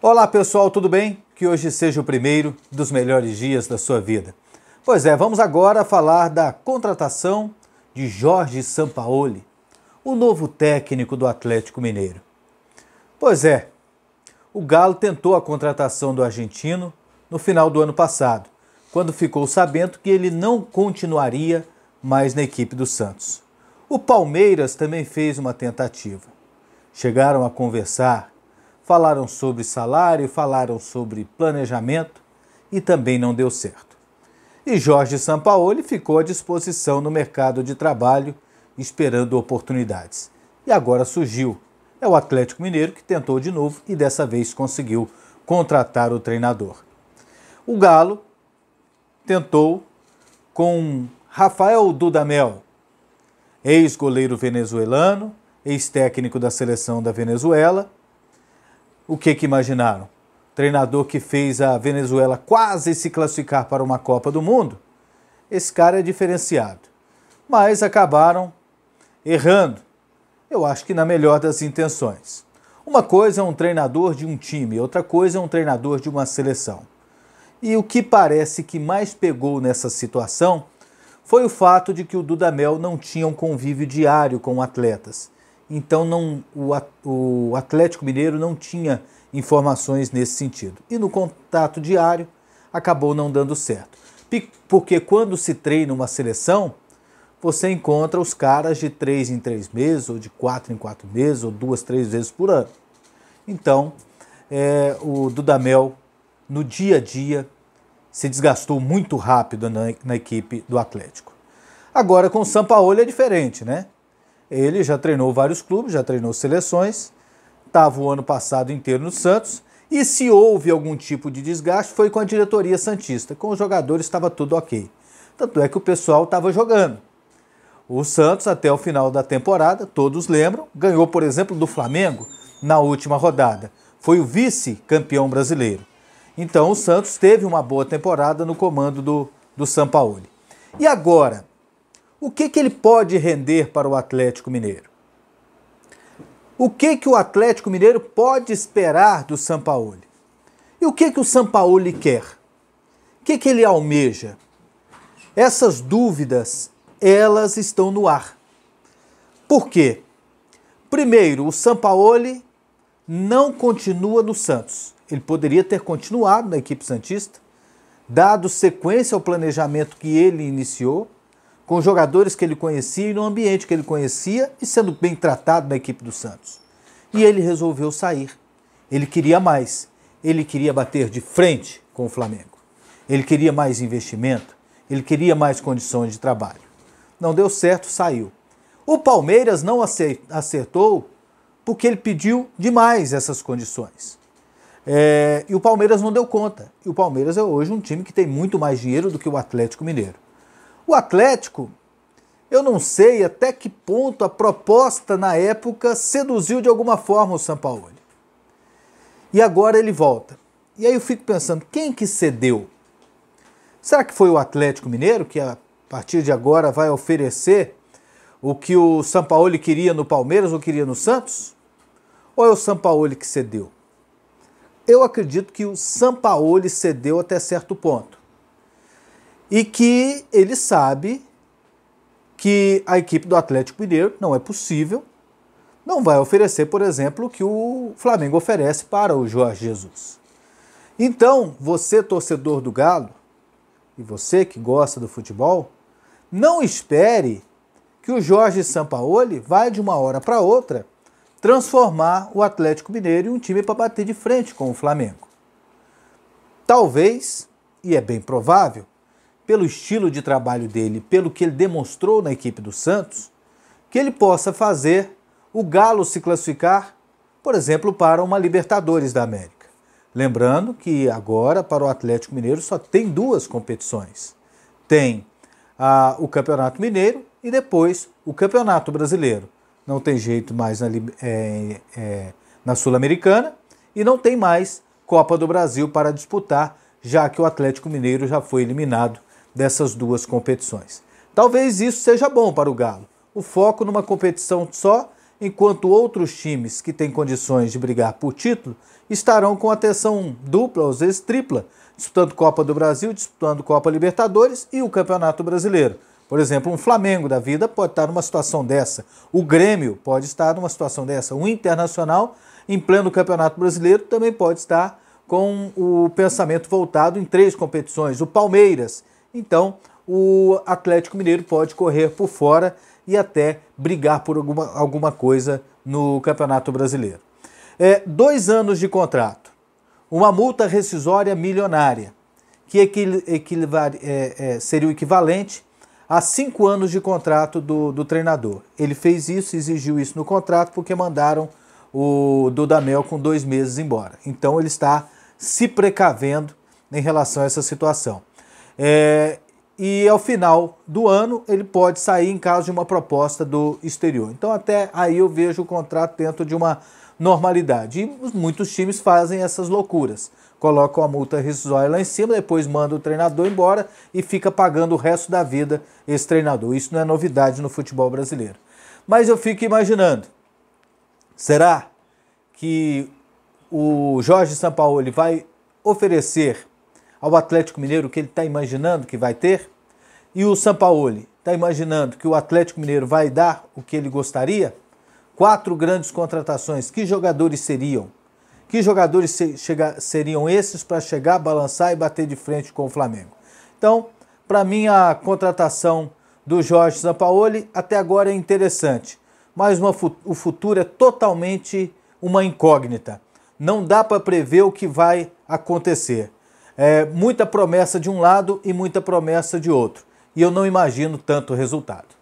Olá pessoal, tudo bem? Que hoje seja o primeiro dos melhores dias da sua vida. Pois é, vamos agora falar da contratação de Jorge Sampaoli, o novo técnico do Atlético Mineiro. Pois é, o Galo tentou a contratação do argentino no final do ano passado, quando ficou sabendo que ele não continuaria mais na equipe do Santos. O Palmeiras também fez uma tentativa. Chegaram a conversar, falaram sobre salário, falaram sobre planejamento e também não deu certo. E Jorge Sampaoli ficou à disposição no mercado de trabalho, esperando oportunidades. E agora surgiu. É o Atlético Mineiro que tentou de novo e dessa vez conseguiu contratar o treinador. O Galo tentou com Rafael Dudamel, ex-goleiro venezuelano, ex-técnico da seleção da Venezuela. O que que imaginaram? Treinador que fez a Venezuela quase se classificar para uma Copa do Mundo. Esse cara é diferenciado. Mas acabaram errando. Eu acho que na melhor das intenções. Uma coisa é um treinador de um time, outra coisa é um treinador de uma seleção. E o que parece que mais pegou nessa situação foi o fato de que o Dudamel não tinha um convívio diário com atletas. Então não, o, o Atlético Mineiro não tinha informações nesse sentido. E no contato diário acabou não dando certo. Porque quando se treina uma seleção, você encontra os caras de três em três meses, ou de quatro em quatro meses, ou duas, três vezes por ano. Então, é, o Dudamel no dia a dia se desgastou muito rápido na, na equipe do Atlético. Agora com o Sampaoli é diferente, né? Ele já treinou vários clubes, já treinou seleções, estava o ano passado inteiro no Santos, e se houve algum tipo de desgaste foi com a diretoria Santista. Com os jogadores estava tudo ok. Tanto é que o pessoal estava jogando. O Santos, até o final da temporada, todos lembram, ganhou, por exemplo, do Flamengo na última rodada. Foi o vice-campeão brasileiro. Então o Santos teve uma boa temporada no comando do, do Sampaoli. E agora, o que, que ele pode render para o Atlético Mineiro? O que, que o Atlético Mineiro pode esperar do Sampaoli? E o que, que o Sampaoli quer? O que, que ele almeja? Essas dúvidas, elas estão no ar. Por quê? Primeiro, o Sampaoli não continua no Santos. Ele poderia ter continuado na equipe Santista, dado sequência ao planejamento que ele iniciou, com jogadores que ele conhecia e no ambiente que ele conhecia e sendo bem tratado na equipe do Santos. E ele resolveu sair. Ele queria mais. Ele queria bater de frente com o Flamengo. Ele queria mais investimento. Ele queria mais condições de trabalho. Não deu certo, saiu. O Palmeiras não acertou porque ele pediu demais essas condições. É, e o Palmeiras não deu conta. E o Palmeiras é hoje um time que tem muito mais dinheiro do que o Atlético Mineiro. O Atlético, eu não sei até que ponto a proposta na época seduziu de alguma forma o Sampaoli. E agora ele volta. E aí eu fico pensando, quem que cedeu? Será que foi o Atlético Mineiro que a partir de agora vai oferecer o que o Sampaoli queria no Palmeiras ou queria no Santos? Ou é o Sampaoli que cedeu? Eu acredito que o Sampaoli cedeu até certo ponto. E que ele sabe que a equipe do Atlético Mineiro não é possível, não vai oferecer, por exemplo, o que o Flamengo oferece para o Jorge Jesus. Então, você, torcedor do Galo, e você que gosta do futebol, não espere que o Jorge Sampaoli vai de uma hora para outra transformar o Atlético Mineiro em um time para bater de frente com o Flamengo. Talvez, e é bem provável, pelo estilo de trabalho dele, pelo que ele demonstrou na equipe do Santos, que ele possa fazer o Galo se classificar, por exemplo, para uma Libertadores da América. Lembrando que agora, para o Atlético Mineiro, só tem duas competições: tem ah, o Campeonato Mineiro e depois o Campeonato Brasileiro não tem jeito mais na, é, é, na Sul-Americana e não tem mais Copa do Brasil para disputar, já que o Atlético Mineiro já foi eliminado dessas duas competições. Talvez isso seja bom para o Galo. O foco numa competição só enquanto outros times que têm condições de brigar por título estarão com atenção dupla, às vezes tripla, disputando Copa do Brasil, disputando Copa Libertadores e o Campeonato Brasileiro. Por exemplo, um Flamengo da vida pode estar numa situação dessa, o Grêmio pode estar numa situação dessa, o Internacional, em pleno Campeonato Brasileiro, também pode estar com o pensamento voltado em três competições, o Palmeiras. Então, o Atlético Mineiro pode correr por fora e até brigar por alguma, alguma coisa no Campeonato Brasileiro. É, dois anos de contrato, uma multa rescisória milionária, que equil, é, é, seria o equivalente a cinco anos de contrato do, do treinador. Ele fez isso, exigiu isso no contrato, porque mandaram o Dudamel com dois meses embora. Então ele está se precavendo em relação a essa situação. É, e ao final do ano ele pode sair em caso de uma proposta do exterior. Então até aí eu vejo o contrato dentro de uma normalidade. E muitos times fazem essas loucuras. Colocam a multa rescisória lá em cima, depois manda o treinador embora e fica pagando o resto da vida esse treinador. Isso não é novidade no futebol brasileiro. Mas eu fico imaginando, será que o Jorge Sampaoli vai oferecer ao Atlético Mineiro que ele está imaginando que vai ter? E o Sampaoli está imaginando que o Atlético Mineiro vai dar o que ele gostaria? Quatro grandes contratações. Que jogadores seriam? Que jogadores seriam esses para chegar, balançar e bater de frente com o Flamengo? Então, para mim, a contratação do Jorge Sampaoli até agora é interessante, mas uma, o futuro é totalmente uma incógnita. Não dá para prever o que vai acontecer. É, muita promessa de um lado e muita promessa de outro. E eu não imagino tanto resultado.